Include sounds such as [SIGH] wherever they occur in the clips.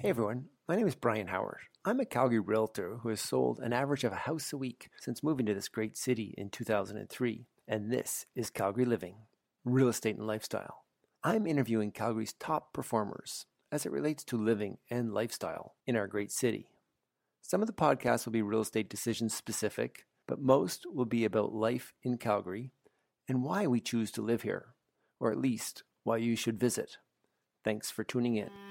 Hey everyone, my name is Brian Howard. I'm a Calgary realtor who has sold an average of a house a week since moving to this great city in 2003, and this is Calgary Living, Real Estate and Lifestyle. I'm interviewing Calgary's top performers as it relates to living and lifestyle in our great city. Some of the podcasts will be real estate decision specific, but most will be about life in Calgary and why we choose to live here, or at least why you should visit. Thanks for tuning in.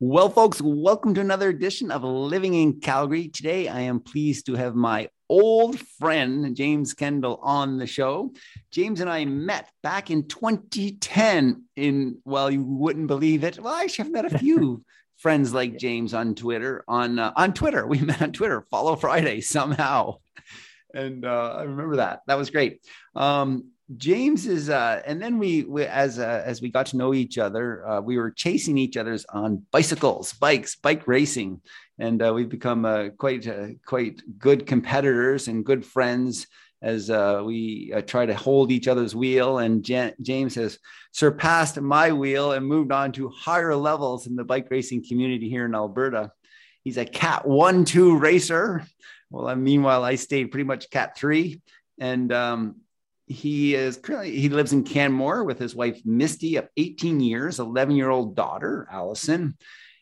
Well, folks, welcome to another edition of Living in Calgary. Today, I am pleased to have my old friend, James Kendall, on the show. James and I met back in 2010 in, well, you wouldn't believe it. Well, I actually have met a few [LAUGHS] friends like James on Twitter. On, uh, on Twitter, we met on Twitter, Follow Friday somehow. And uh, I remember that. That was great. Um, James is, uh, and then we, we as uh, as we got to know each other, uh, we were chasing each other's on bicycles, bikes, bike racing, and uh, we've become uh, quite uh, quite good competitors and good friends as uh, we try to hold each other's wheel. And Jan- James has surpassed my wheel and moved on to higher levels in the bike racing community here in Alberta. He's a Cat One Two racer. Well, meanwhile, I stayed pretty much Cat Three, and um, he is currently he lives in Canmore with his wife Misty of 18 years, 11 year old daughter Allison.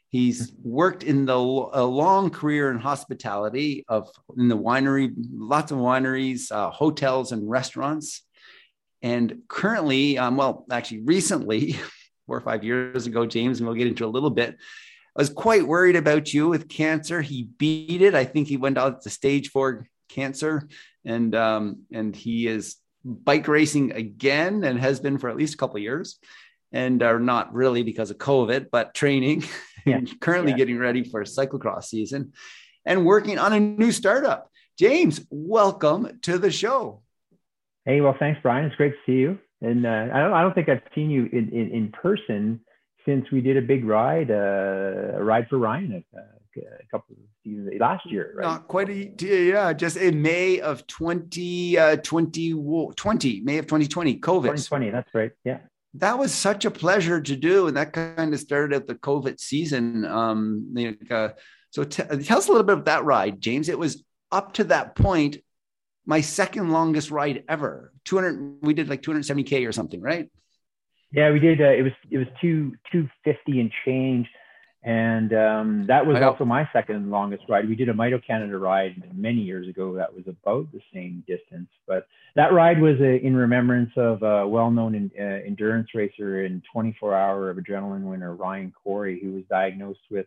He's worked in the a long career in hospitality of in the winery, lots of wineries, uh, hotels, and restaurants. And currently, um, well, actually, recently, [LAUGHS] four or five years ago, James, and we'll get into a little bit. I was quite worried about you with cancer. He beat it. I think he went out to stage four cancer, and um, and he is bike racing again and has been for at least a couple years and are not really because of COVID, but training [LAUGHS] yeah. and currently yeah. getting ready for cyclocross season and working on a new startup. James, welcome to the show. Hey, well, thanks, Brian. It's great to see you. And uh, I don't, I don't think I've seen you in, in, in person since we did a big ride, uh, a ride for Ryan uh, a couple of seasons last year, right? Not quite a yeah, just in May of 2020, uh, 20, May of 2020, COVID. 2020, that's right. Yeah. That was such a pleasure to do. And that kind of started out the COVID season. Um, uh, so t- tell us a little bit about that ride, James. It was up to that point, my second longest ride ever. 200, we did like 270K or something, right? Yeah, we did. Uh, it was, it was two, 250 and change and um, that was also my second longest ride. We did a Mito Canada ride many years ago that was about the same distance. But that ride was a, in remembrance of a well known in, uh, endurance racer and 24 hour of adrenaline winner, Ryan Correy, who was diagnosed with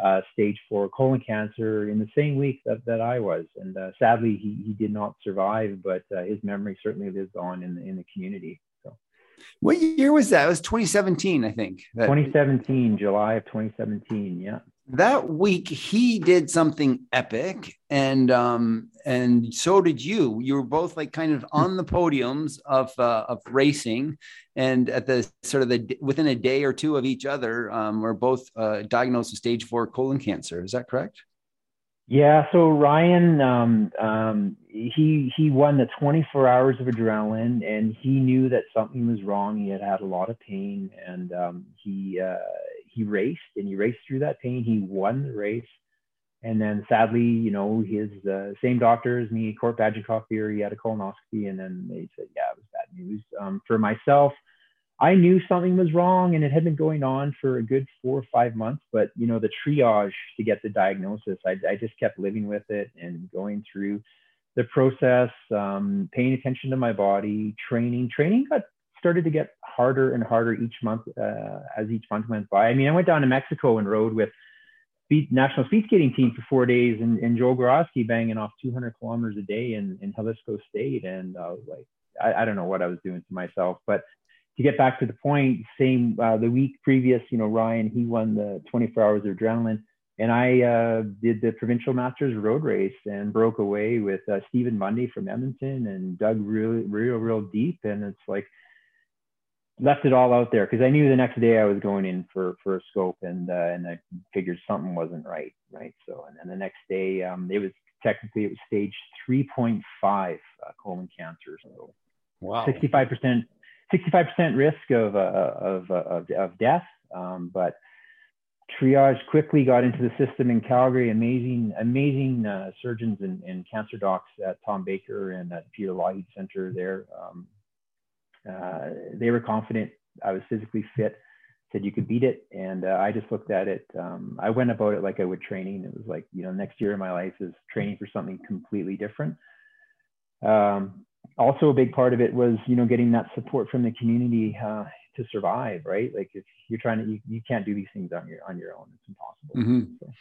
uh, stage four colon cancer in the same week that, that I was. And uh, sadly, he, he did not survive, but uh, his memory certainly lives on in the, in the community. What year was that? It was 2017, I think. 2017, July of 2017. Yeah. That week he did something epic, and um, and so did you. You were both like kind of on the podiums of uh, of racing, and at the sort of the within a day or two of each other, um, were both uh, diagnosed with stage four colon cancer. Is that correct? Yeah, so Ryan, um, um, he he won the 24 hours of adrenaline, and he knew that something was wrong. He had had a lot of pain, and um, he uh, he raced, and he raced through that pain. He won the race, and then sadly, you know, his uh, same doctor as me, Court Badgekoff here, he had a colonoscopy, and then they said, yeah, it was bad news. Um, for myself, I knew something was wrong and it had been going on for a good four or five months. But, you know, the triage to get the diagnosis, I, I just kept living with it and going through the process, um, paying attention to my body, training. Training got started to get harder and harder each month uh, as each month went by. I mean, I went down to Mexico and rode with speed, national speed skating team for four days and, and Joel banging off 200 kilometers a day in, in Jalisco State. And I was like, I, I don't know what I was doing to myself, but to get back to the point, same uh, the week previous, you know, Ryan he won the 24 hours of adrenaline, and I uh, did the provincial masters road race and broke away with uh, Stephen Mundy from Edmonton and dug real, real, real deep, and it's like left it all out there because I knew the next day I was going in for for a scope, and uh, and I figured something wasn't right, right. So and then the next day, um, it was technically it was stage 3.5 uh, colon cancer, so wow, 65 percent 65% risk of, uh, of, uh, of, of, death, um, but triage quickly got into the system in Calgary. Amazing, amazing uh, surgeons and, and, cancer docs at Tom Baker and at Peter Lougheed Center there. Um, uh, they were confident I was physically fit, said you could beat it. And uh, I just looked at it. Um, I went about it like I would training. It was like, you know, next year in my life is training for something completely different. Um, also, a big part of it was, you know, getting that support from the community uh, to survive, right? Like if you're trying to, you, you can't do these things on your on your own. It's impossible. Mm-hmm. So.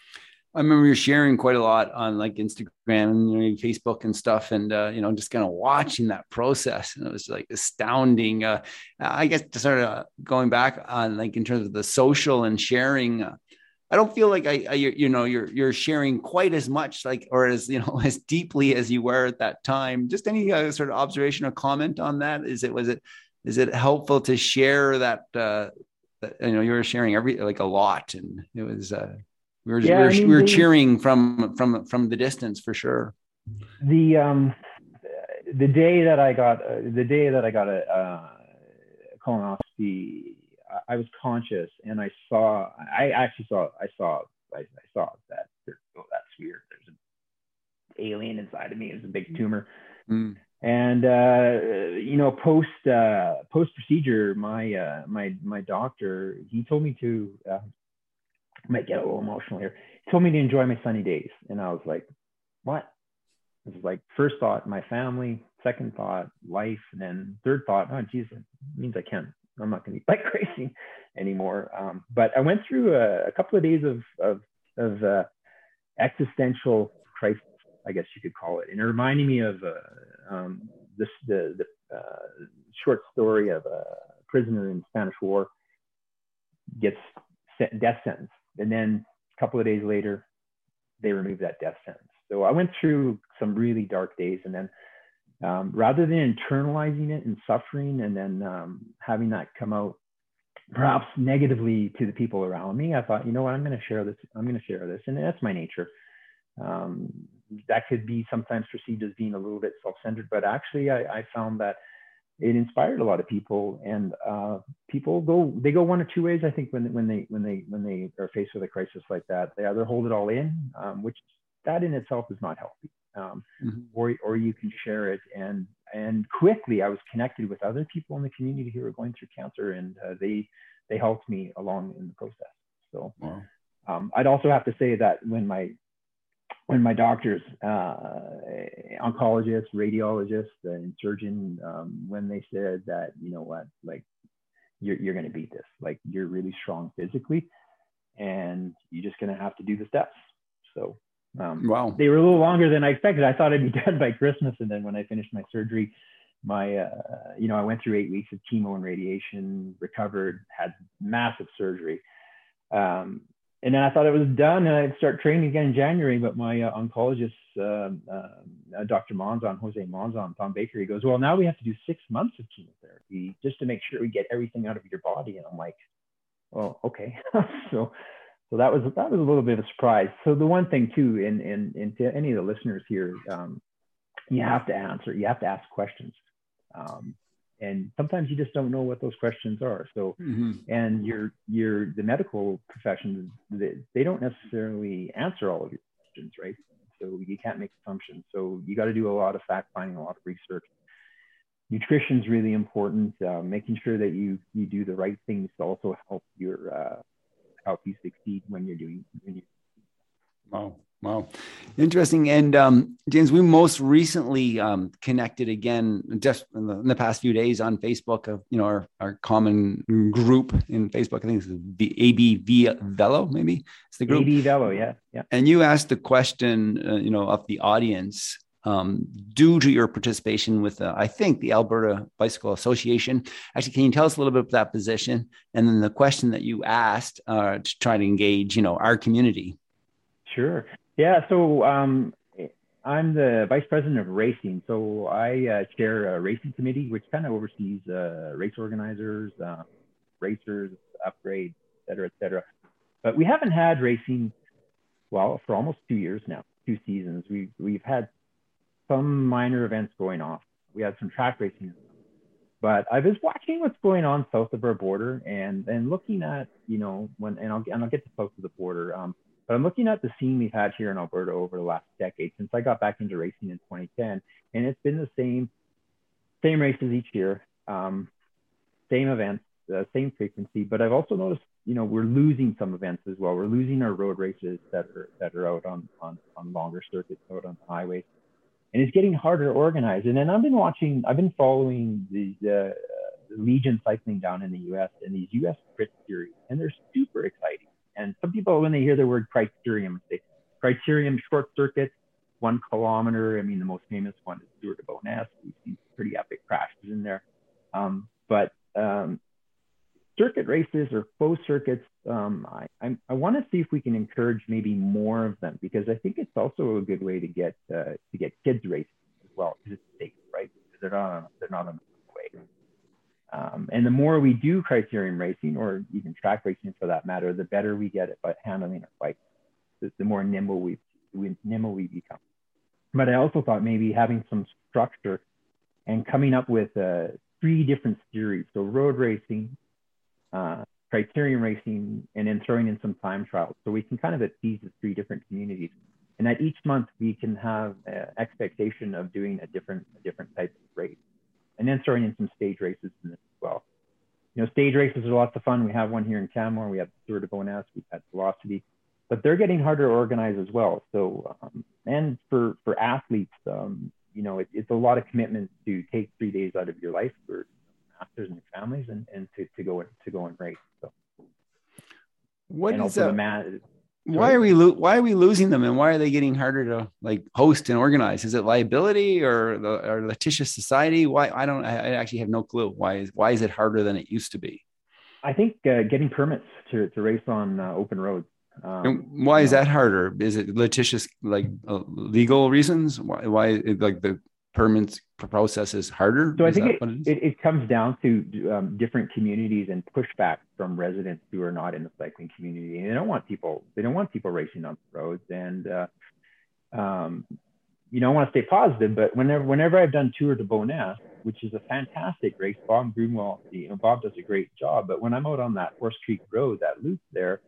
I remember you're sharing quite a lot on like Instagram and you know, Facebook and stuff, and uh, you know, just kind of watching that process, and it was like astounding. Uh, I guess to sort of going back on like in terms of the social and sharing. Uh, I don't feel like I, I, you know, you're you're sharing quite as much, like or as you know, [LAUGHS] as deeply as you were at that time. Just any uh, sort of observation or comment on that? Is it was it is it helpful to share that? Uh, that you know, you were sharing every like a lot, and it was. Uh, we were, yeah, we were, I mean, we were cheering from from from the distance for sure. The um, the day that I got uh, the day that I got a uh, colonoscopy, I was conscious and I saw. I actually saw. I saw. I, I saw that. Oh, that's weird. There's an alien inside of me. It's a big tumor. Mm. And uh, you know, post uh, post procedure, my uh, my my doctor he told me to uh, might get a little emotional here. He told me to enjoy my sunny days. And I was like, what? It was like first thought, my family, second thought, life, and then third thought, oh geez, it means I can't, I'm not gonna be [LAUGHS] bike racing anymore. Um, but I went through a, a, couple of days of of, of uh, existential crisis, I guess you could call it. And it reminded me of uh, um, this the, the uh, short story of a prisoner in the Spanish War gets death sentence and then a couple of days later, they remove that death sentence. So I went through some really dark days, and then um, rather than internalizing it and suffering, and then um, having that come out perhaps negatively to the people around me, I thought, you know what, I'm going to share this. I'm going to share this, and that's my nature. Um, that could be sometimes perceived as being a little bit self-centered, but actually, I, I found that it inspired a lot of people and uh, people go they go one or two ways i think when, when they when they when they are faced with a crisis like that they either hold it all in um, which that in itself is not healthy um, mm-hmm. or, or you can share it and and quickly i was connected with other people in the community who were going through cancer and uh, they they helped me along in the process so wow. um, i'd also have to say that when my when my doctors, uh, oncologist, radiologist, and surgeon, um, when they said that, you know what, like you're, you're going to beat this, like you're really strong physically and you're just going to have to do the steps. So, um, wow, they were a little longer than I expected. I thought I'd be [LAUGHS] done by Christmas. And then when I finished my surgery, my, uh, you know, I went through eight weeks of chemo and radiation, recovered, had massive surgery. Um, and then I thought it was done, and I'd start training again in January. But my uh, oncologist, uh, uh, Dr. Monzon, Jose Monzon, Tom Baker, he goes, "Well, now we have to do six months of chemotherapy just to make sure we get everything out of your body." And I'm like, "Well, okay." [LAUGHS] so, so that was that was a little bit of a surprise. So the one thing too, in in, in to any of the listeners here, um, you have to answer. You have to ask questions. Um, and sometimes you just don't know what those questions are so mm-hmm. and your your the medical profession, they, they don't necessarily answer all of your questions right so you can't make assumptions so you got to do a lot of fact finding a lot of research nutrition is really important uh, making sure that you you do the right things to also help your uh, help you succeed when you're doing when you wow Wow, interesting. And um, James, we most recently um, connected again just in the, in the, past few days on Facebook. Of you know our, our common group in Facebook. I think it's the AB Velo, maybe it's the group. AB Velo, yeah, yeah. And you asked the question, uh, you know, of the audience um, due to your participation with, uh, I think, the Alberta Bicycle Association. Actually, can you tell us a little bit about that position, and then the question that you asked uh, to try to engage, you know, our community? Sure. Yeah, so um, I'm the vice president of racing. So I uh, chair a racing committee, which kind of oversees uh, race organizers, uh, racers, upgrades, et cetera, et cetera. But we haven't had racing, well, for almost two years now, two seasons. We've, we've had some minor events going off. We had some track racing, but I was watching what's going on south of our border and and looking at you know when and I'll and I'll get to south of the border. Um, but I'm looking at the scene we've had here in Alberta over the last decade since I got back into racing in 2010, and it's been the same same races each year, um, same events, uh, same frequency. But I've also noticed you know we're losing some events as well. We're losing our road races that are that are out on on on longer circuits out on the highway and it's getting harder to organize. And then I've been watching, I've been following the uh, Legion cycling down in the U.S. and these U.S. crit series, and they're super exciting. And some people, when they hear the word criterium, say criterium short circuits, one kilometer. I mean, the most famous one is Tour de Bowness. We've seen pretty epic crashes in there. Um, but um, circuit races or closed circuits, um, I, I, I want to see if we can encourage maybe more of them because I think it's also a good way to get uh, to get kids racing as well because it's safe, right? Because they're not on, they're not on the way. Um, and the more we do criterium racing or even track racing for that matter, the better we get at handling our bikes. The, the more nimble we, we nimble we become. But I also thought maybe having some structure and coming up with uh, three different series. So road racing, uh, criterium racing, and then throwing in some time trials. So we can kind of appease the three different communities. And at each month, we can have an expectation of doing a different, a different type of race. And then throwing in some stage races as well. You know, stage races are lots of fun. We have one here in Canmore. We have the Tour de Bowness. We've had Velocity, but they're getting harder to organize as well. So, um, and for for athletes, um, you know, it, it's a lot of commitment to take three days out of your life for masters and their families and, and to, to go to go and race. So what and is that? Man, why are we lo- why are we losing them and why are they getting harder to like host and organize? Is it liability or the or litigious society? Why I don't I actually have no clue. Why is why is it harder than it used to be? I think uh, getting permits to, to race on uh, open roads. Um, why is that harder? Is it litigious, like uh, legal reasons? Why, why, like the permits process is harder? So I think it, it, it, it, comes down to um, different communities and pushback from residents who are not in the cycling community. And they don't want people, they don't want people racing on the roads. And, uh, um, you know, I want to stay positive, but whenever, whenever I've done Tour de Bowness, which is a fantastic race, Bob Grunwald, you know, Bob does a great job. But when I'm out on that Horse Creek Road, that loop there,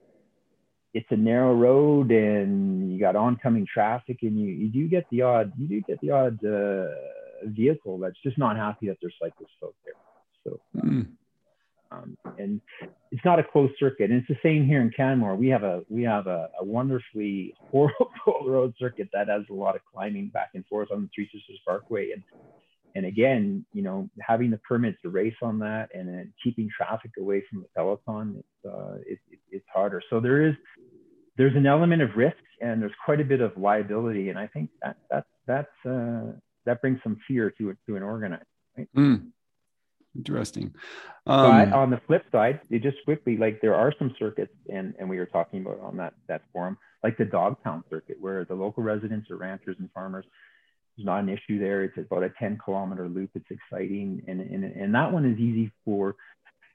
it's a narrow road and you got oncoming traffic and you, you do get the odd you do get the odd uh, vehicle that's just not happy that there's cyclists out there. So mm. um, and it's not a closed circuit. And it's the same here in canmore. We have a we have a, a wonderfully [LAUGHS] horrible road circuit that has a lot of climbing back and forth on the three sisters parkway. And and again, you know, having the permits to race on that and then keeping traffic away from the peloton, it's, uh, it, it, it's harder. So there is, there's an element of risk and there's quite a bit of liability. And I think that, that, that's, uh, that brings some fear to to an organizer. Right? Mm. Interesting. Um, but on the flip side, it just quickly, like there are some circuits and, and we were talking about on that, that forum, like the Dogtown circuit where the local residents or ranchers and farmers not an issue there. It's about a 10 kilometer loop. It's exciting. And, and, and that one is easy for,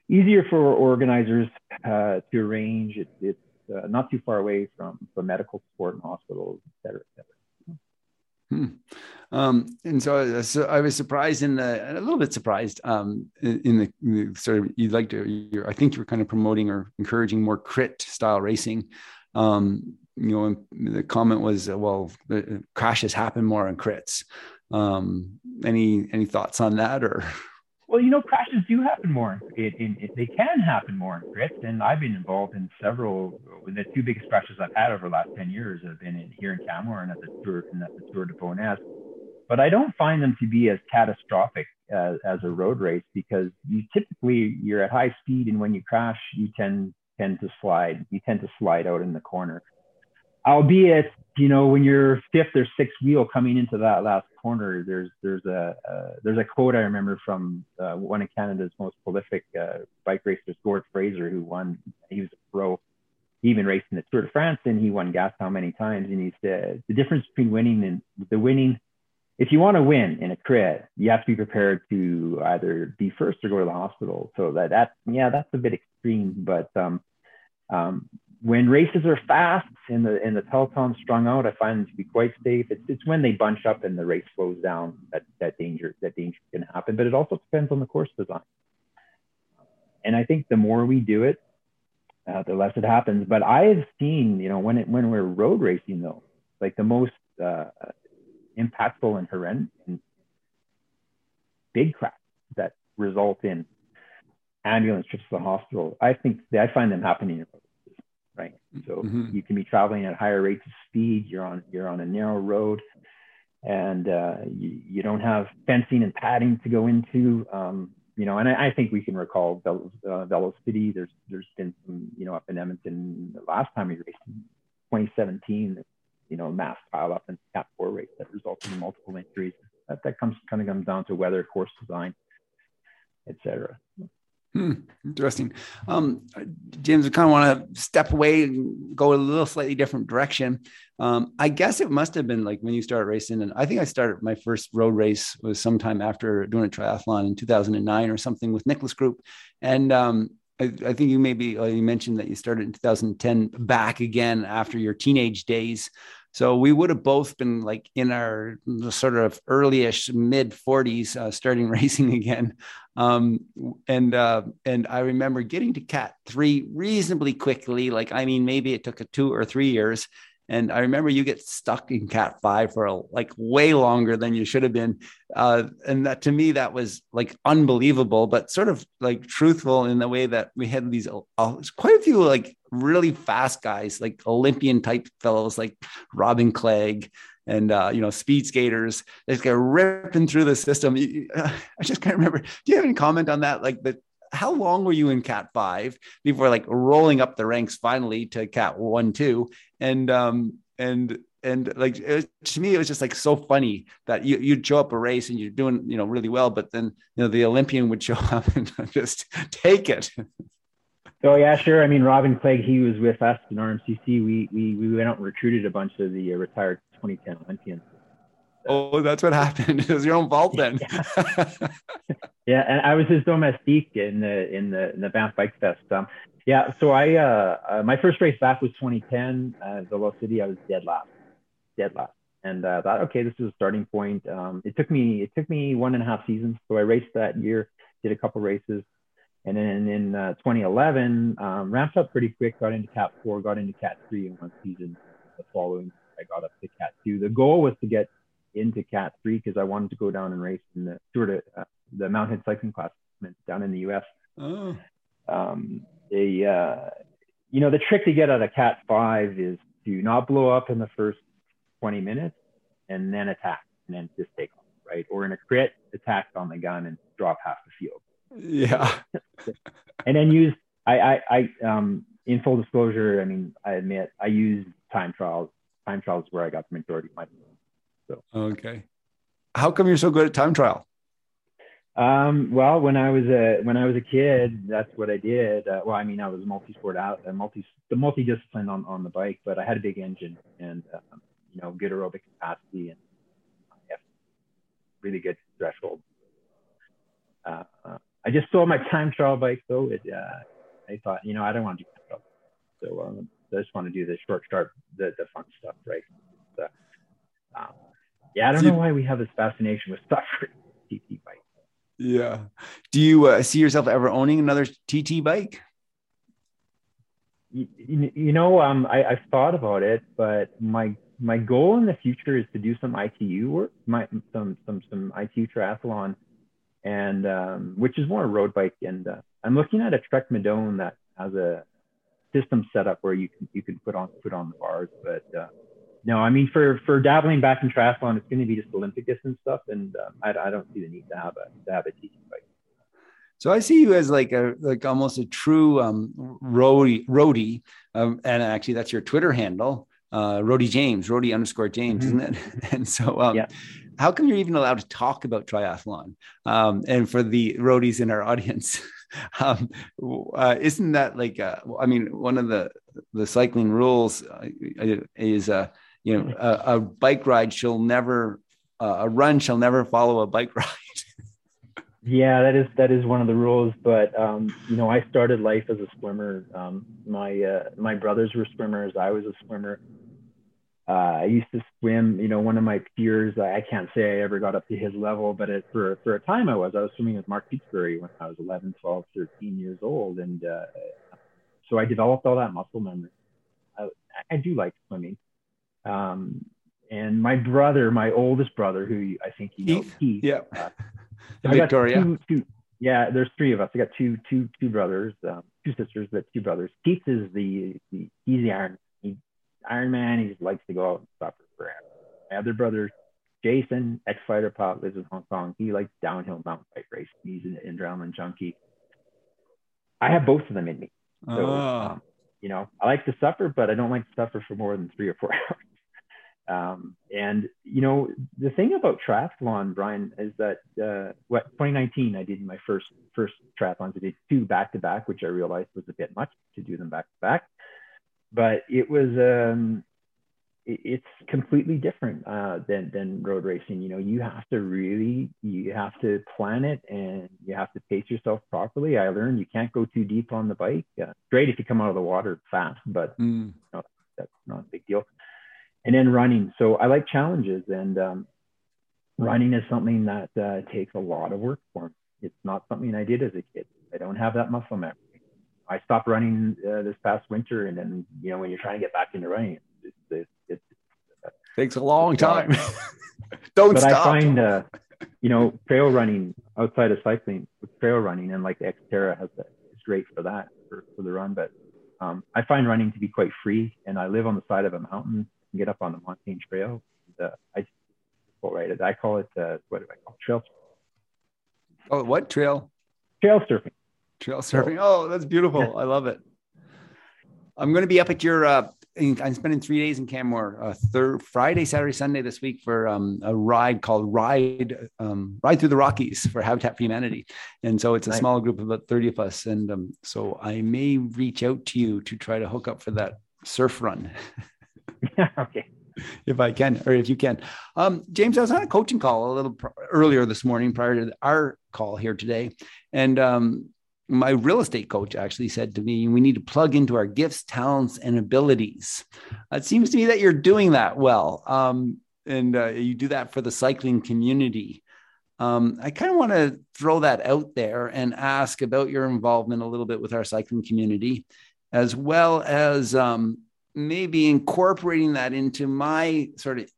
easier for organizers uh, to arrange. It, it's uh, not too far away from, from medical support and hospitals, et cetera, et cetera. Hmm. Um, and so, so, I was surprised in the, a little bit surprised um, in, in the, the, sort of, you'd like to, I think you were kind of promoting or encouraging more crit style racing. Um, you know, the comment was, uh, well, crashes happen more in crits. Um, any any thoughts on that, or? Well, you know, crashes do happen more. It, it, they can happen more in crits, and I've been involved in several. The two biggest crashes I've had over the last ten years have been in, here in Canmore and at the Tour and at the Tour de Bowness. But I don't find them to be as catastrophic as, as a road race because you typically you're at high speed, and when you crash, you tend tend to slide. You tend to slide out in the corner albeit you know when you're fifth or sixth wheel coming into that last corner there's there's a uh, there's a quote i remember from uh, one of canada's most prolific uh, bike racers gord fraser who won he was a pro he even raced in the tour de france and he won gastown many times and he said the difference between winning and the winning if you want to win in a crit you have to be prepared to either be first or go to the hospital. So that that yeah that's a bit extreme but um um when races are fast and the and the peloton's strung out, I find them to be quite safe. It's it's when they bunch up and the race slows down that that danger that danger can happen. But it also depends on the course design. And I think the more we do it, uh, the less it happens. But I have seen, you know, when it when we're road racing though, like the most uh, impactful and horrendous and big cracks that result in ambulance trips to the hospital. I think I find them happening right? So mm-hmm. you can be traveling at higher rates of speed. You're on you're on a narrow road, and uh, you, you don't have fencing and padding to go into. Um, you know, and I, I, think we can recall Vel- uh, Velocity. There's there's been some you know up in Edmonton the last time we raced in 2017. You know, mass pile up in Cat Four race that resulted in multiple injuries. That that comes kind of comes down to weather, course design, etc. Hmm, interesting. Um, James, I kind of want to step away and go a little slightly different direction. Um, I guess it must have been like when you started racing, and I think I started my first road race was sometime after doing a triathlon in 2009 or something with Nicholas Group, and um, I, I, think you maybe uh, you mentioned that you started in 2010 back again after your teenage days. So we would have both been like in our sort of earlyish mid 40s, uh, starting [LAUGHS] racing again. Um, and uh, and I remember getting to Cat three reasonably quickly. Like I mean, maybe it took a two or three years, and I remember you get stuck in Cat Five for a, like way longer than you should have been. Uh, and that to me, that was like unbelievable, but sort of like truthful in the way that we had these uh, quite a few like really fast guys, like Olympian type fellows like Robin Clegg and uh, you know speed skaters they just get ripping through the system. [LAUGHS] I just can't remember. Do you have any comment on that? Like the how long were you in cat five before like rolling up the ranks finally to cat one two? And um and and like was, to me it was just like so funny that you you'd show up a race and you're doing you know really well but then you know the olympian would show [LAUGHS] up and just take it. So yeah sure. I mean robin clegg he was with us in rmcc we we, we went out and recruited a bunch of the uh, retired 2010 olympians Oh, that's what happened. [LAUGHS] It was your own fault then. [LAUGHS] yeah. [LAUGHS] yeah, and I was his domestique in the in the in the Banff Bike Fest. Um, yeah, so I uh, uh, my first race back was 2010, uh, Velocity. I was dead last, dead last, and uh, thought, okay, this is a starting point. Um, it took me it took me one and a half seasons. So I raced that year, did a couple races, and then in uh, 2011, um, ramped up pretty quick. Got into Cat Four, got into Cat Three in one season. The following, I got up to Cat Two. The goal was to get into Cat Three because I wanted to go down and race in the sort of uh, the Mountain Cycling Class down in the U.S. Oh. Um, they, uh, you know, the trick to get out of Cat Five is to not blow up in the first 20 minutes and then attack and then just take off, right? Or in a crit, attack on the gun and drop half the field. Yeah. [LAUGHS] and then use I, I, I um in full disclosure, I mean, I admit I use time trials. Time trials where I got the majority of my so okay, how come you're so good at time trial? Um, well, when I was a when I was a kid, that's what I did. Uh, well, I mean, I was multi-sport out, uh, multi the multi-discipline on, on the bike, but I had a big engine and um, you know good aerobic capacity and yeah, really good threshold. Uh, uh, I just sold my time trial bike though. It, uh, I thought, you know, I don't want to do time trial, so um, I just want to do the short, sharp, the, the fun stuff, right? So, um, yeah, I don't know why we have this fascination with suffering [LAUGHS] TT bike. Yeah. Do you uh, see yourself ever owning another TT bike? You, you know, um, I, I've thought about it, but my my goal in the future is to do some ITU work, my, some some some ITU triathlon, and um, which is more a road bike. And uh, I'm looking at a Trek Madone that has a system set up where you can you can put on put on the bars, but uh, no, I mean for for dabbling back in triathlon, it's going to be just Olympic distance stuff, and um, I, I don't see the need to have a to have a teaching bike. So I see you as like a like almost a true um, roadie, roadie, um, and actually that's your Twitter handle, uh, Roadie James, Roadie underscore James, mm-hmm. isn't it? [LAUGHS] and so, um, yeah. how come you're even allowed to talk about triathlon? Um, and for the roadies in our audience, [LAUGHS] um, uh, isn't that like uh, I mean one of the the cycling rules uh, is uh, you know, a, a bike ride shall never, uh, a run shall never follow a bike [LAUGHS] ride. Yeah, that is that is one of the rules. But um, you know, I started life as a swimmer. Um, my uh, my brothers were swimmers. I was a swimmer. Uh, I used to swim. You know, one of my peers. I can't say I ever got up to his level, but it, for for a time I was. I was swimming with Mark Tewksbury when I was 11, 12, 13 years old, and uh, so I developed all that muscle memory. I, I do like swimming. Um, and my brother, my oldest brother, who I think you know, Keith, Keith yeah, uh, [LAUGHS] Victoria. Two, two, yeah, there's three of us. I got two, two, two brothers, um, two sisters, but two brothers. Keith is the, the he's the Iron, he, Iron Man. He likes to go out and suffer forever. My other brother, Jason, ex-fighter pilot, lives in Hong Kong. He likes downhill mountain bike racing. He's an adrenaline junkie. I have both of them in me. So, oh. um, you know, I like to suffer, but I don't like to suffer for more than three or four [LAUGHS] hours. Um, and you know, the thing about triathlon, Brian, is that uh, what 2019 I did my first first triathlons. I did two back to back, which I realized was a bit much to do them back to back. But it was um, it, it's completely different uh, than than road racing. You know, you have to really you have to plan it and you have to pace yourself properly. I learned you can't go too deep on the bike. Uh, great if you come out of the water fast, but mm. you know, that's not a big deal and then running. So I like challenges, and um, running is something that uh, takes a lot of work for me. It's not something I did as a kid. I don't have that muscle memory. I stopped running uh, this past winter, and then you know when you're trying to get back into running, it, it, it, it takes a long time. [LAUGHS] don't but stop. I find uh, you know trail running outside of cycling, trail running, and like Xterra has that. It's great for that for, for the run, but um, I find running to be quite free, and I live on the side of a mountain get up on the Montane Trail. And, uh, I right it. I call it uh, what do I call it? trail? Oh, what trail? Trail surfing. Trail surfing. Oh, that's beautiful. I love it. I'm going to be up at your. Uh, I'm spending three days in Canmore, uh, third Friday, Saturday, Sunday this week for um, a ride called Ride um, Ride Through the Rockies for Habitat for Humanity, and so it's a nice. small group of about 30 of us, and um, so I may reach out to you to try to hook up for that surf run. [LAUGHS] [LAUGHS] okay. If I can, or if you can. Um, James, I was on a coaching call a little pr- earlier this morning prior to our call here today. And um, my real estate coach actually said to me, we need to plug into our gifts, talents, and abilities. It seems to me that you're doing that well. Um, and uh, you do that for the cycling community. Um, I kind of want to throw that out there and ask about your involvement a little bit with our cycling community, as well as um, maybe incorporating that into my sort of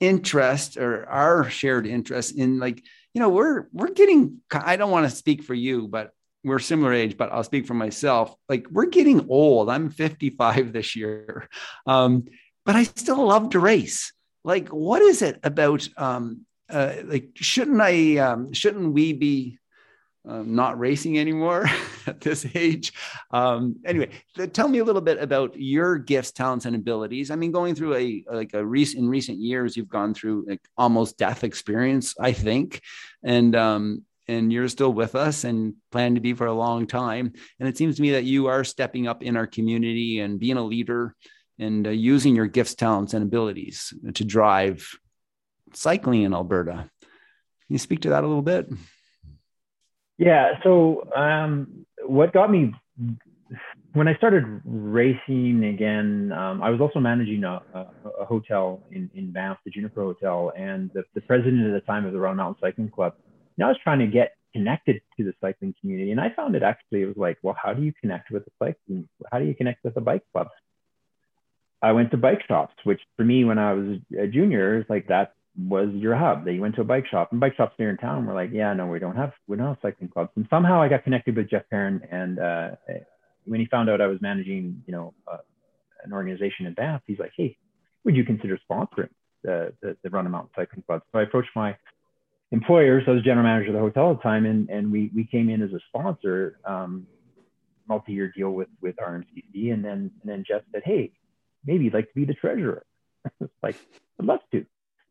interest or our shared interest in like you know we're we're getting i don't want to speak for you but we're similar age but i'll speak for myself. Like we're getting old. I'm 55 this year. Um, but i still love to race. Like what is it about um, uh, like shouldn't i um, shouldn't we be um, not racing anymore [LAUGHS] at this age. Um, anyway, tell me a little bit about your gifts, talents, and abilities. I mean, going through a like a recent in recent years, you've gone through like almost death experience, I think, and um, and you're still with us and plan to be for a long time. And it seems to me that you are stepping up in our community and being a leader and uh, using your gifts, talents, and abilities to drive cycling in Alberta. Can you speak to that a little bit? Yeah. So, um, what got me when I started racing again, um, I was also managing a, a, a, hotel in, in Banff, the Juniper Hotel, and the, the president at the time of the Rundle Mountain Cycling Club. And I was trying to get connected to the cycling community, and I found it actually it was like, well, how do you connect with the cycling? How do you connect with the bike clubs? I went to bike shops, which for me, when I was a junior, is like that was your hub that you went to a bike shop and bike shops near in town were like, yeah, no, we don't have, we don't have cycling clubs. And somehow I got connected with Jeff Perrin. And uh, when he found out I was managing, you know, uh, an organization in Banff he's like, hey, would you consider sponsoring the, the, the Rundle Mountain Cycling Club? So I approached my employer. So I was general manager of the hotel at the time. And, and we, we came in as a sponsor, um, multi-year deal with, with RMCC. And then, and then Jeff said, hey, maybe you'd like to be the treasurer. [LAUGHS] like, I'd love to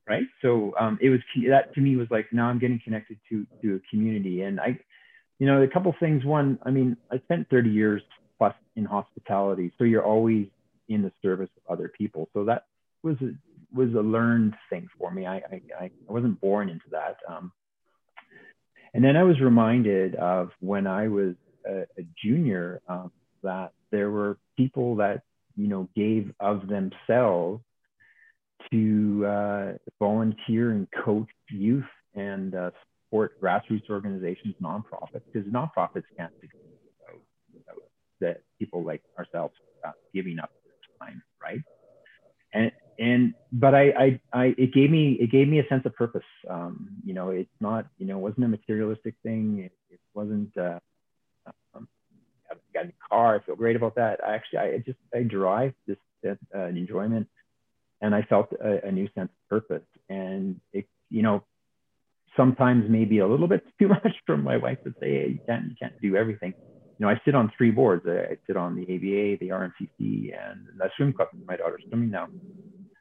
right? So um, it was that to me was like now i'm getting connected to to a community. And i you know a couple things. One i mean i spent 30 years plus in hospitality so you're always in the service of other people. So that was a, was a learned thing for me. I i, I wasn't born into that um, And then I was reminded of when I was a, a junior um, that there were people that you know gave of themselves to uh, volunteer and coach youth and uh, support grassroots organizations, nonprofits, because nonprofits can't do without, without that people like ourselves uh, giving up their time, right? And and but I, I I it gave me it gave me a sense of purpose. Um, you know, it's not you know it wasn't a materialistic thing. It, it wasn't. Uh, um, I got a car. I feel great about that. I actually I just I derive this uh, enjoyment, and I felt a, a new sense of purpose. And it you know sometimes maybe a little bit [LAUGHS] too much from my wife to say, hey, you can't, you can't do everything. You know, I sit on three boards. I sit on the ABA, the RMCC, and the swim club. My daughter's swimming now.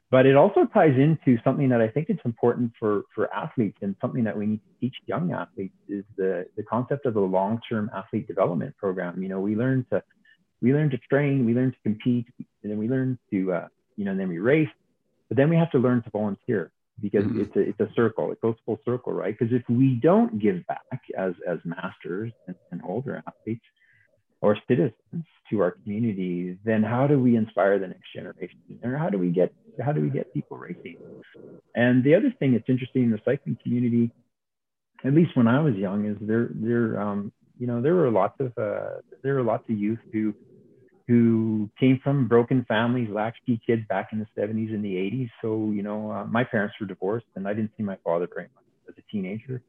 But it also ties into something that I think it's important for, for athletes and something that we need to teach young athletes is the, the concept of the long-term athlete development program. You know, we learn to, we learn to train, we learn to compete, and then we learn to, uh, you know, then we race, but then we have to learn to volunteer because mm-hmm. it's a it's a circle. It goes full circle, right? Because if we don't give back as as masters and, and older athletes or citizens to our community, then how do we inspire the next generation? Or how do we get how do we get people racing? And the other thing that's interesting in the cycling community, at least when I was young, is there there um, you know there were lots of uh, there were lots of youth who who came from broken families, latchkey kids back in the 70s and the 80s. So, you know, uh, my parents were divorced and I didn't see my father very much as a teenager.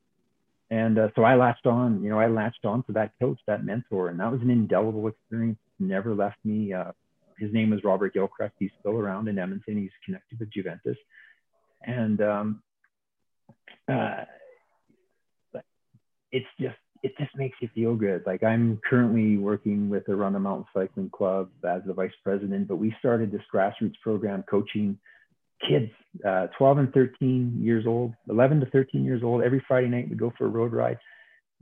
And uh, so I latched on, you know, I latched on to that coach, that mentor, and that was an indelible experience. Never left me. Uh, his name was Robert Gilchrist. He's still around in Edmonton. He's connected with Juventus. And um, uh, it's just it just makes you feel good. Like I'm currently working with the Rundle Mountain Cycling Club as the vice president, but we started this grassroots program coaching kids, uh, 12 and 13 years old, 11 to 13 years old. Every Friday night we go for a road ride,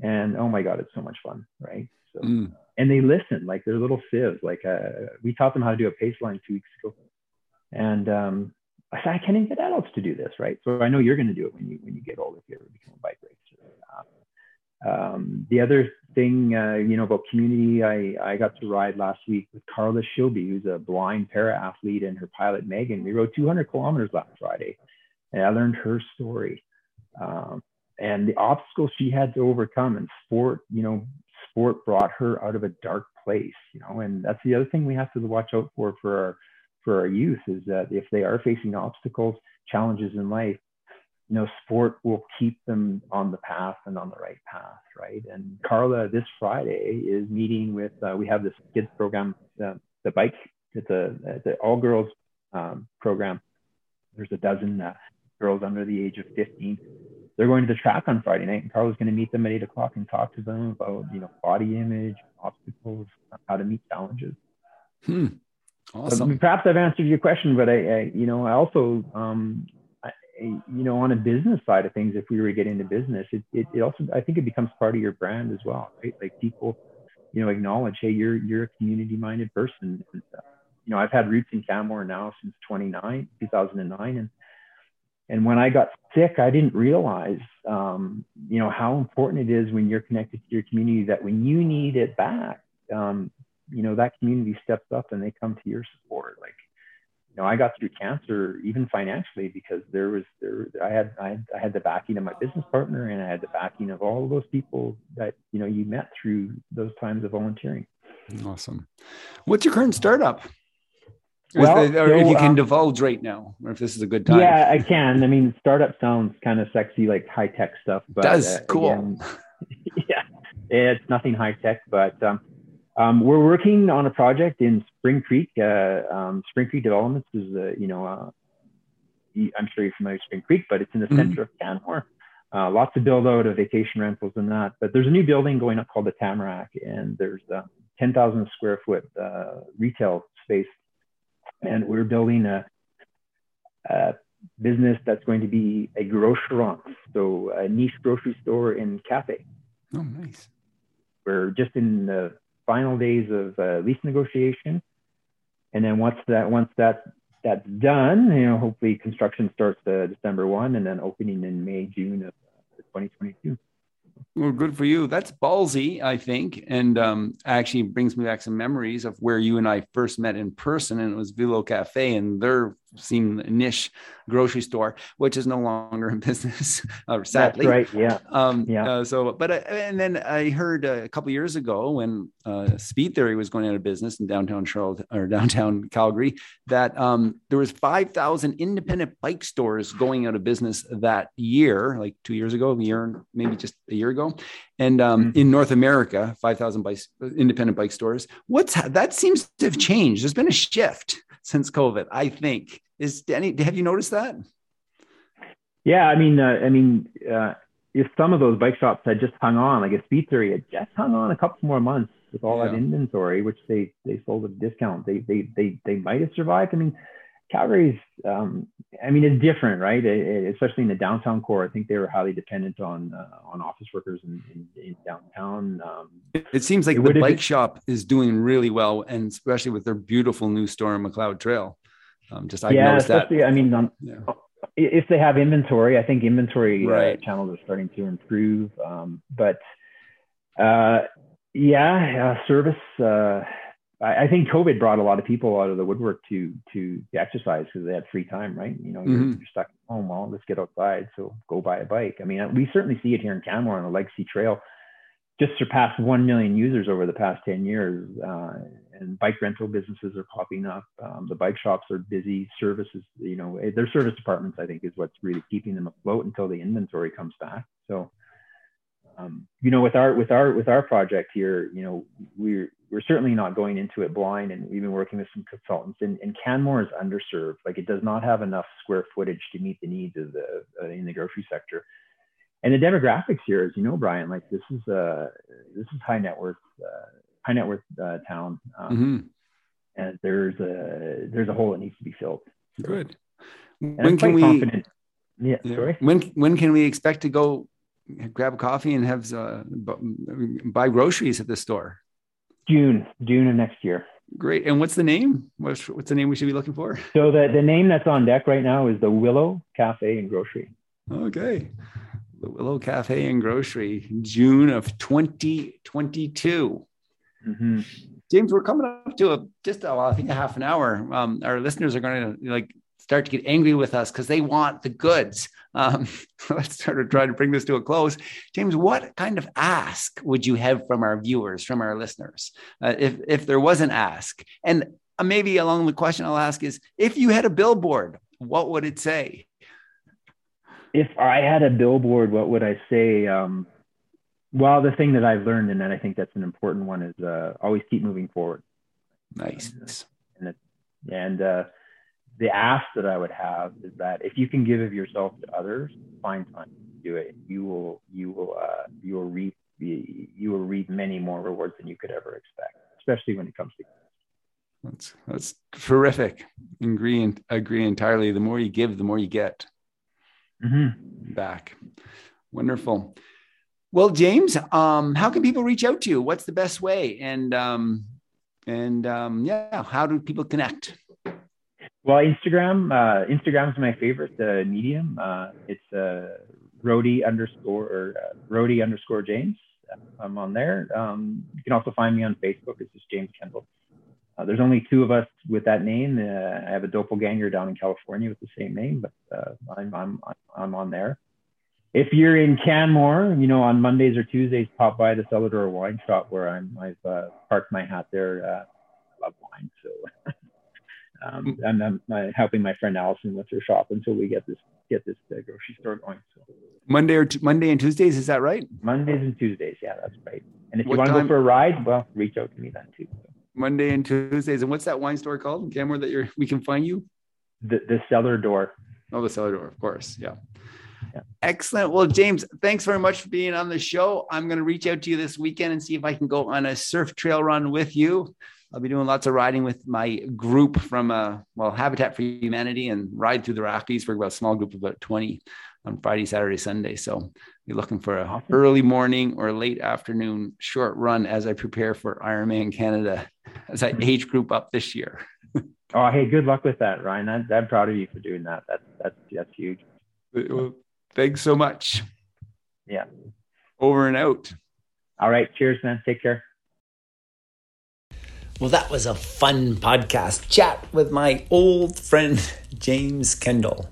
and oh my God, it's so much fun, right? So, mm. and they listen, like they're little sieves. Like uh, we taught them how to do a pace line two weeks ago, and um, I said I can't even get adults to do this, right? So I know you're going to do it when you when you get older if you ever become a bike racer. Um, the other thing, uh, you know, about community, I, I got to ride last week with Carla Shilby, who's a blind para athlete, and her pilot Megan. We rode 200 kilometers last Friday, and I learned her story um, and the obstacles she had to overcome. And sport, you know, sport brought her out of a dark place, you know. And that's the other thing we have to watch out for for our for our youth is that if they are facing obstacles, challenges in life, you know, sport will keep them on the path and on the right path, right? And Carla this Friday is meeting with, uh, we have this kids program, uh, the bike, it's a, it's an all girls um, program. There's a dozen uh, girls under the age of 15. They're going to the track on Friday night, and Carla's going to meet them at eight o'clock and talk to them about, you know, body image, obstacles, how to meet challenges. Hmm. Awesome. perhaps I've answered your question, but I, I you know, I also um, you know, on a business side of things, if we were to get into business, it, it, it also, I think it becomes part of your brand as well, right? Like people, you know, acknowledge, hey, you're, you're a community minded person. And, uh, you know, I've had roots in Canmore now since 29, 2009. And, and when I got sick, I didn't realize, um, you know, how important it is when you're connected to your community that when you need it back, um, you know, that community steps up and they come to your support. Like, you know, I got through cancer even financially because there was there I had I had, I had the backing of my business partner and I had the backing of all of those people that you know you met through those times of volunteering. Awesome. What's your current startup? Well, or so, if you can um, divulge right now, or if this is a good time. Yeah, I can. I mean, startup sounds kind of sexy, like high tech stuff. But, Does uh, cool. Again, [LAUGHS] yeah, it's nothing high tech, but um, um, we're working on a project in Spring Creek. Uh, um, Spring Creek Developments is, uh, you know, uh, I'm sure you're familiar with Spring Creek, but it's in the mm-hmm. center of Canmore. Uh, lots of build out of vacation rentals and that. But there's a new building going up called the Tamarack, and there's a 10,000 square foot uh, retail space. And we're building a, a business that's going to be a grocerant, so a niche grocery store and cafe. Oh, nice. We're just in the final days of uh, lease negotiation. And then once that once that that's done, you know, hopefully construction starts uh, December one, and then opening in May June of uh, 2022. Well, good for you. That's ballsy, I think, and um, actually brings me back some memories of where you and I first met in person, and it was Velo Cafe, and their seem niche grocery store, which is no longer in [LAUGHS] business, uh, sadly. That's right. Yeah. Um, yeah. Uh, so, but uh, and then I heard a couple years ago when uh, Speed Theory was going out of business in downtown Charlotte or downtown Calgary that um, there was five thousand independent bike stores going out of business that year, like two years ago, a year maybe just a year ago, and um, mm-hmm. in North America, five thousand bike independent bike stores. What's that seems to have changed? There's been a shift since COVID, I think. Is Danny, have you noticed that? Yeah, I mean, uh, I mean, uh, if some of those bike shops had just hung on, like a Speed Theory had just hung on a couple more months with all yeah. that inventory, which they they sold at a discount, they they they they might have survived. I mean, Calgary's, um, I mean, it's different, right? It, it, especially in the downtown core. I think they were highly dependent on uh, on office workers in, in, in downtown. Um, it seems like the bike been, shop is doing really well, and especially with their beautiful new store on Macleod Trail. Um, just I yeah, noticed that. I mean, um, yeah. if they have inventory, I think inventory uh, right. uh, channels are starting to improve. Um, but uh, yeah, uh, service. Uh, I, I, think COVID brought a lot of people out of the woodwork to to, exercise because they had free time, right? You know, you're, mm-hmm. you're, stuck at home. Well, let's get outside. So go buy a bike. I mean, we certainly see it here in Canmore on the Legacy Trail. Just surpassed 1 million users over the past 10 years. And bike rental businesses are popping up. Um, the bike shops are busy. Services, you know, eh, their service departments, I think, is what's really keeping them afloat until the inventory comes back. So, um, you know, with our with our with our project here, you know, we're we're certainly not going into it blind, and we've been working with some consultants. And, and Canmore is underserved; like it does not have enough square footage to meet the needs of the uh, in the grocery sector. And the demographics here, as you know, Ryan, like this is uh this is high net worth uh, high net worth uh, town, um, mm-hmm. and there's a there's a hole that needs to be filled. So, Good. When can we? Confident. Yeah, Sorry. When when can we expect to go grab a coffee and have uh, buy groceries at the store? June, June of next year. Great. And what's the name? What's, what's the name we should be looking for? So the, the name that's on deck right now is the Willow Cafe and Grocery. Okay. The Willow Cafe and Grocery, June of 2022. Mm-hmm. James, we're coming up to a just a, well, I think a half an hour. Um, our listeners are going to like start to get angry with us because they want the goods. Um, [LAUGHS] let's sort of try to bring this to a close. James, what kind of ask would you have from our viewers, from our listeners, uh, if if there was an ask? And uh, maybe along the question I'll ask is, if you had a billboard, what would it say? If I had a billboard, what would I say? Um, well, the thing that I've learned, and I think that's an important one, is uh, always keep moving forward. Nice. And, it, and uh, the ask that I would have is that if you can give of yourself to others, find time to do it. You will, you will, uh, you will reap, you will reap many more rewards than you could ever expect, especially when it comes to. That's that's terrific. Agree agree entirely. The more you give, the more you get mm-hmm. back. Wonderful. Well, James, um, how can people reach out to you? What's the best way? And um, and um, yeah, how do people connect? Well, Instagram. Uh, Instagram is my favorite uh, medium. Uh, it's uh, Rody underscore or uh, Rody underscore James. I'm on there. Um, you can also find me on Facebook. It's just James Kendall. Uh, there's only two of us with that name. Uh, I have a doppelganger down in California with the same name, but uh, I'm, I'm I'm on there if you're in Canmore, you know, on Mondays or Tuesdays, pop by the Cellar Door Wine Shop where I'm. I've uh, parked my hat there. Uh, I love wine, so [LAUGHS] um, I'm, I'm, I'm, helping my friend Allison with her shop until we get this get this uh, grocery store going. So Monday or t- Monday and Tuesdays, is that right? Mondays and Tuesdays, yeah, that's right. And if what you want to go for a ride, well, reach out to me then too. So. Monday and Tuesdays, and what's that wine store called in Canmore that you're we can find you? The the Cellar Door. Oh, the Cellar Door, of course, yeah. Excellent. Well, James, thanks very much for being on the show. I'm going to reach out to you this weekend and see if I can go on a surf trail run with you. I'll be doing lots of riding with my group from uh, well Habitat for Humanity and ride through the Rockies. We're about a small group of about 20 on Friday, Saturday, Sunday. So be looking for a early morning or late afternoon short run as I prepare for Ironman Canada as I age group up this year. [LAUGHS] oh, hey, good luck with that, Ryan. I'm, I'm proud of you for doing that. That's that's that's huge. Well, Thanks so much. Yeah. Over over and out. All right. Cheers, man. Take care. Well, that was a fun podcast chat with my old friend [LAUGHS] James Kendall.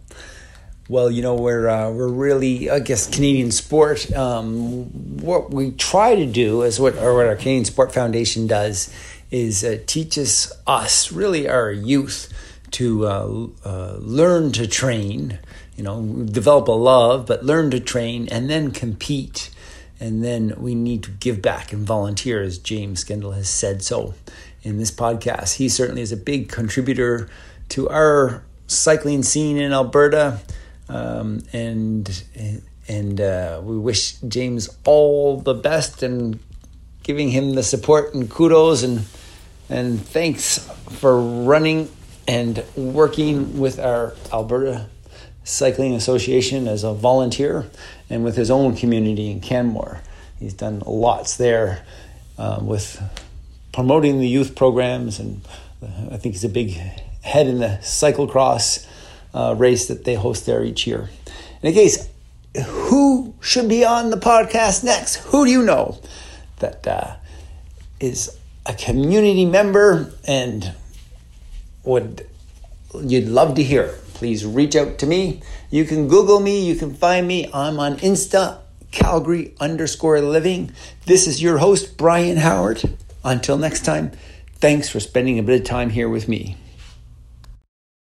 Well, you know, we're uh, we're really, I guess, Canadian sport. Um, what we try to do is what, or what our Canadian Sport Foundation does, is uh, teaches us, really, our youth, to uh, uh, learn to train. You know, develop a love, but learn to train and then compete, and then we need to give back and volunteer, as James Kendall has said so in this podcast. He certainly is a big contributor to our cycling scene in Alberta. Um, and and uh, we wish James all the best and giving him the support and kudos and and thanks for running and working with our Alberta Cycling Association as a volunteer and with his own community in Canmore. He's done lots there uh, with promoting the youth programs, and I think he's a big head in the cyclocross uh, race that they host there each year. In any case, who should be on the podcast next? Who do you know that uh, is a community member and would you'd love to hear? Please reach out to me. You can Google me. You can find me. I'm on Insta, Calgary underscore living. This is your host, Brian Howard. Until next time, thanks for spending a bit of time here with me.